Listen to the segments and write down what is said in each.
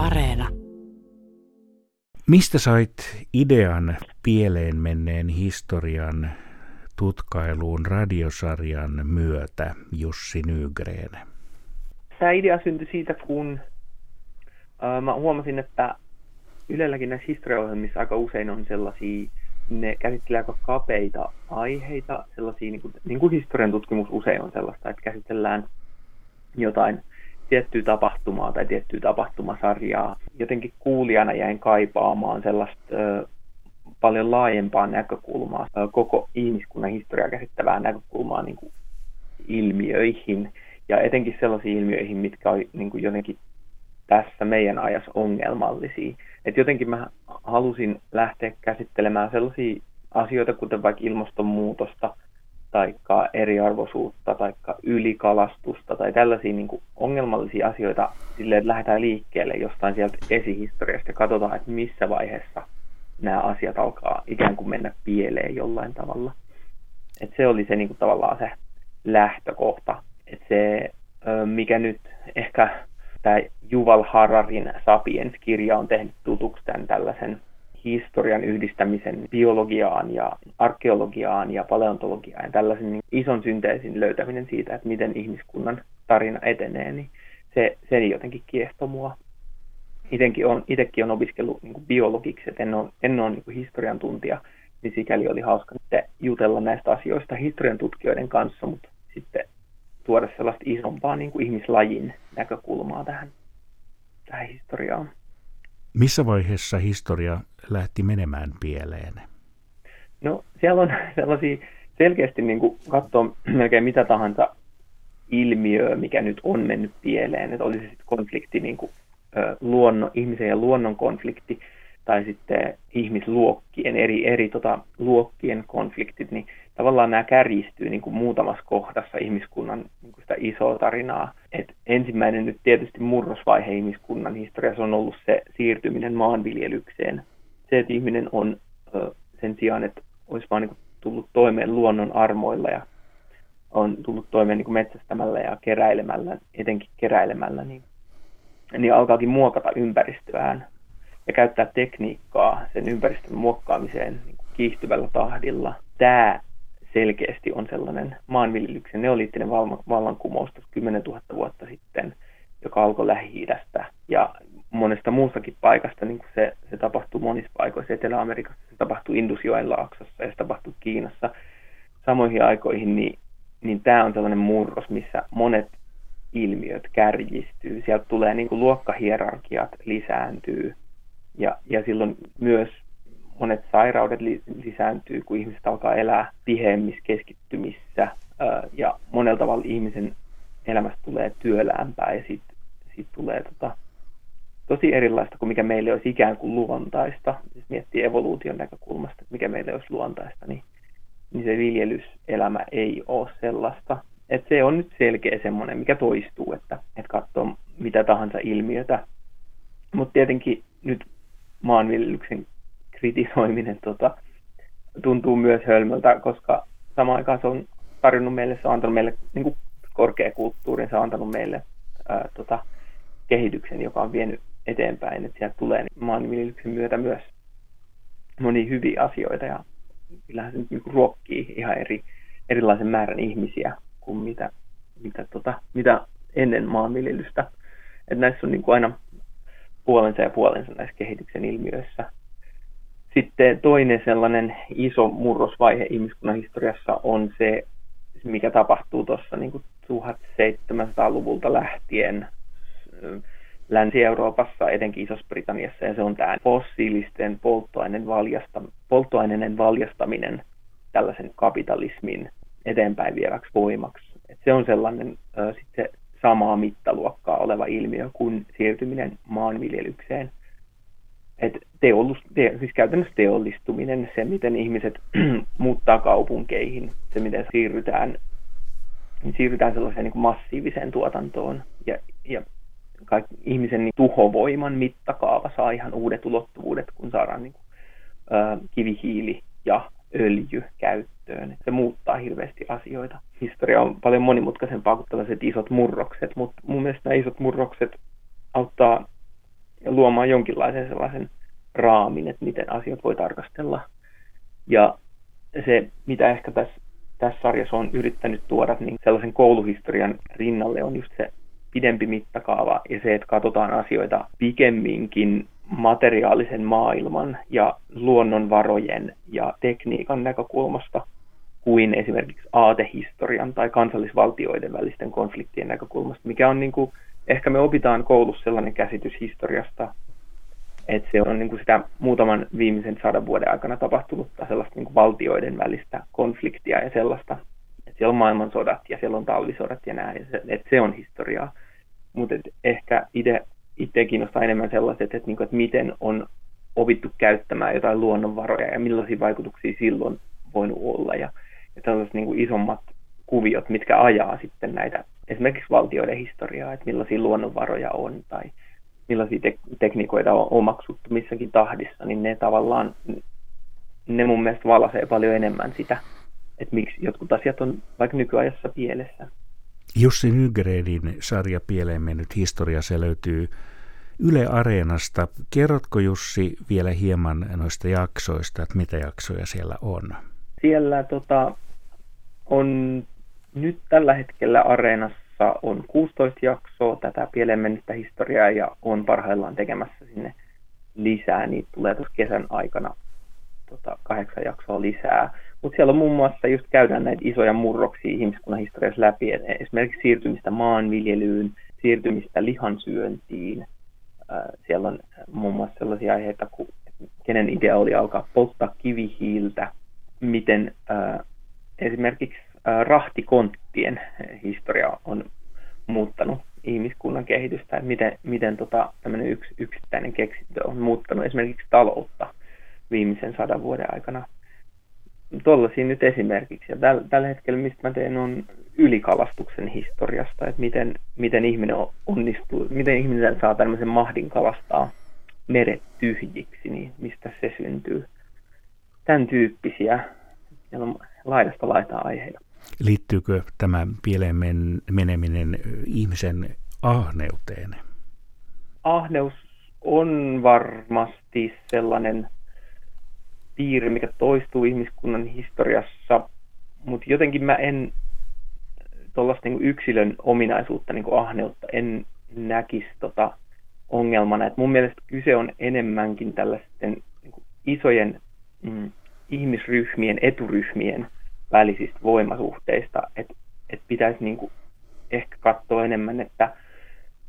Areena. Mistä sait idean pieleen menneen historian tutkailuun radiosarjan myötä, Jussi Nygren? Tämä idea syntyi siitä, kun äh, mä huomasin, että Ylelläkin näissä historiaohjelmissa aika usein on sellaisia, ne käsittelee aika kapeita aiheita, sellaisia, niin kuin, niin kuin historian tutkimus usein on sellaista, että käsitellään jotain tiettyä tapahtumaa tai tiettyä tapahtumasarjaa. Jotenkin kuulijana jäin kaipaamaan sellaista ö, paljon laajempaa näkökulmaa, ö, koko ihmiskunnan historiaa käsittävää näkökulmaa niin kuin ilmiöihin ja etenkin sellaisiin ilmiöihin, mitkä on niin kuin jotenkin tässä meidän ajassa ongelmallisia. Et jotenkin mä halusin lähteä käsittelemään sellaisia asioita, kuten vaikka ilmastonmuutosta, tai eriarvoisuutta, tai ylikalastusta, tai tällaisia niin kuin ongelmallisia asioita silleen, että lähdetään liikkeelle jostain sieltä esihistoriasta ja katsotaan, että missä vaiheessa nämä asiat alkaa ikään kuin mennä pieleen jollain tavalla. Et se oli se niin kuin, tavallaan se lähtökohta. Et se, mikä nyt ehkä tämä Juval Hararin Sapiens-kirja on tehnyt tutuksi tämän tällaisen historian yhdistämisen biologiaan ja arkeologiaan ja paleontologiaan ja tällaisen niin ison synteesin löytäminen siitä, että miten ihmiskunnan tarina etenee, niin se, se jotenkin kiehtoo mua. Itenkin on, itekin on opiskellut niin biologiksi, että en ole, en ole niin historian tuntija, niin sikäli oli hauska jutella näistä asioista historian tutkijoiden kanssa, mutta sitten tuoda sellaista isompaa niin kuin ihmislajin näkökulmaa tähän, tähän historiaan. Missä vaiheessa historia lähti menemään pieleen? No siellä on sellaisia selkeästi niin kuin katsoa melkein mitä tahansa ilmiöä, mikä nyt on mennyt pieleen, että olisi sitten konflikti, niin kuin, luonno, ihmisen ja luonnon konflikti, tai sitten ihmisluokkien, eri, eri tota, luokkien konfliktit, niin tavallaan nämä kärjistyy niin kuin muutamassa kohdassa ihmiskunnan niin kuin sitä isoa tarinaa. Et ensimmäinen nyt tietysti murrosvaihe ihmiskunnan historiassa on ollut se siirtyminen maanviljelykseen. Se, että ihminen on sen sijaan, että olisi vaan niin kuin tullut toimeen luonnon armoilla ja on tullut toimeen niin kuin metsästämällä ja keräilemällä, etenkin keräilemällä, niin, niin alkaakin muokata ympäristöään ja käyttää tekniikkaa sen ympäristön muokkaamiseen niin kuin kiihtyvällä tahdilla. Tämä selkeästi on sellainen maanviljelyksen neoliittinen vallankumous 10 000 vuotta sitten, joka alkoi lähi ja monesta muustakin paikasta, niin kuin se, se tapahtuu monissa paikoissa Etelä-Amerikassa, se tapahtuu Indusjoen laaksossa ja se tapahtuu Kiinassa samoihin aikoihin, niin, niin tämä on sellainen murros, missä monet ilmiöt kärjistyy. Sieltä tulee niin kuin luokkahierarkiat lisääntyy ja, ja silloin myös monet sairaudet lisääntyy, kun ihmiset alkaa elää tiheämmissä keskittymissä ja monella tavalla ihmisen elämästä tulee työläämpää ja siitä sit tulee tota, tosi erilaista kuin mikä meille olisi ikään kuin luontaista. Jos miettii evoluution näkökulmasta, että mikä meille olisi luontaista, niin, niin se viljelyselämä ei ole sellaista. Et se on nyt selkeä semmoinen, mikä toistuu, että, että katsoo mitä tahansa ilmiötä. Mutta tietenkin nyt maanviljelyksen kritisoiminen tota, tuntuu myös hölmöltä, koska samaan aikaan se on tarjonnut meille, se on antanut meille niin kuin korkeakulttuurin, se on antanut meille ää, tota, kehityksen, joka on vienyt eteenpäin, että sieltä tulee niin maanviljelyksen myötä myös monia hyviä asioita ja kyllähän se nyt niin ruokkii ihan eri, erilaisen määrän ihmisiä kuin mitä, mitä, tota, mitä ennen maanviljelystä. Että näissä on niin kuin aina puolensa ja puolensa näissä kehityksen ilmiöissä. Sitten toinen sellainen iso murrosvaihe ihmiskunnan historiassa on se, mikä tapahtuu tuossa niin 1700-luvulta lähtien Länsi-Euroopassa, etenkin Isossa-Britanniassa, ja se on tämä fossiilisten polttoaineen, valjasta, polttoaineiden valjastaminen tällaisen kapitalismin eteenpäin vieväksi voimaksi. Et se on sellainen äh, sitten samaa mittaluokkaa oleva ilmiö kuin siirtyminen maanviljelykseen. Et teollus, te, siis käytännössä teollistuminen, se miten ihmiset muuttaa kaupunkeihin, se miten siirrytään, siirrytään sellaiseen niin kuin massiiviseen tuotantoon ja, ja kaikki, ihmisen niin tuhovoiman mittakaava saa ihan uudet ulottuvuudet, kun saadaan niin kuin, ä, kivihiili ja öljy käyttöön. Se muuttaa hirveästi asioita. Historia on paljon monimutkaisempaa kuin tällaiset isot murrokset, mutta mun mielestä nämä isot murrokset auttaa luomaan jonkinlaisen sellaisen raamin, että miten asiat voi tarkastella. Ja se, mitä ehkä tässä, tässä sarjassa on yrittänyt tuoda, niin sellaisen kouluhistorian rinnalle on just se pidempi mittakaava ja se, että katsotaan asioita pikemminkin materiaalisen maailman ja luonnonvarojen ja tekniikan näkökulmasta kuin esimerkiksi aatehistorian tai kansallisvaltioiden välisten konfliktien näkökulmasta, mikä on niin kuin, ehkä me opitaan koulussa sellainen käsitys historiasta, että se on niin kuin sitä muutaman viimeisen sadan vuoden aikana tapahtunutta sellaista niin kuin valtioiden välistä konfliktia ja sellaista, että siellä on maailmansodat ja siellä on talvisodat ja näin, että se on historiaa. Mutta ehkä itse itse kiinnostaa enemmän sellaiset, että, niin kuin, että miten on opittu käyttämään jotain luonnonvaroja ja millaisia vaikutuksia silloin voinut olla. Ja, ja tällaiset niin kuin isommat kuviot, mitkä ajaa sitten näitä esimerkiksi valtioiden historiaa, että millaisia luonnonvaroja on tai millaisia te- tekniikoita on omaksuttu missäkin tahdissa, niin ne tavallaan, ne mun mielestä valaisee paljon enemmän sitä, että miksi jotkut asiat on vaikka nykyajassa pielessä. Jussi Nygredin sarja Pieleen mennyt historia, se löytyy Yle Areenasta. Kerrotko Jussi vielä hieman noista jaksoista, että mitä jaksoja siellä on? Siellä tota, on nyt tällä hetkellä Areenassa on 16 jaksoa tätä Pieleen mennyttä historiaa ja on parhaillaan tekemässä sinne lisää. Niitä tulee tuossa kesän aikana tota, kahdeksan jaksoa lisää. Mutta siellä on muun muassa just käydään näitä isoja murroksia ihmiskunnan historiassa läpi, esimerkiksi siirtymistä maanviljelyyn, siirtymistä lihansyöntiin. Siellä on muun muassa sellaisia aiheita kuin kenen idea oli alkaa polttaa kivihiiltä, miten esimerkiksi rahtikonttien historia on muuttanut ihmiskunnan kehitystä, että miten, miten tota, tämmöinen yks, yksittäinen keksintö on muuttanut esimerkiksi taloutta viimeisen sadan vuoden aikana. Tuollaisia nyt esimerkiksi. Ja täl, tällä hetkellä, mistä mä teen, on ylikalastuksen historiasta, että miten, miten ihminen onnistuu, miten ihminen saa tämmöisen mahdin kalastaa meret tyhjiksi, niin mistä se syntyy. Tämän tyyppisiä. Siellä on laidasta laitaa aiheita. Liittyykö tämä pieleen meneminen ihmisen ahneuteen? Ahneus on varmasti sellainen piirre, mikä toistuu ihmiskunnan historiassa, mutta jotenkin mä en tuollaista niin yksilön ominaisuutta, niin ahneutta, en näkisi tota ongelmana. Et mun mielestä kyse on enemmänkin tällaisten niin isojen mm, ihmisryhmien, eturyhmien välisistä voimasuhteista, että et pitäisi niin kuin ehkä katsoa enemmän, että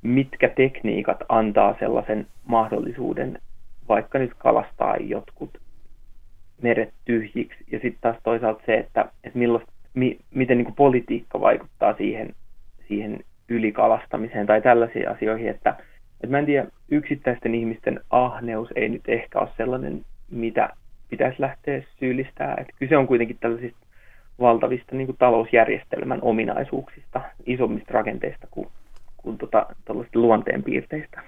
mitkä tekniikat antaa sellaisen mahdollisuuden vaikka nyt kalastaa jotkut meret tyhjiksi. Ja sitten taas toisaalta se, että, että millaista, mi, miten niin politiikka vaikuttaa siihen, siihen ylikalastamiseen tai tällaisiin asioihin, että, että mä en tiedä, yksittäisten ihmisten ahneus ei nyt ehkä ole sellainen, mitä pitäisi lähteä syyllistää. Että kyse on kuitenkin tällaisista valtavista niin kuin talousjärjestelmän ominaisuuksista, isommista rakenteista kuin, kuin tota, luonteenpiirteistä.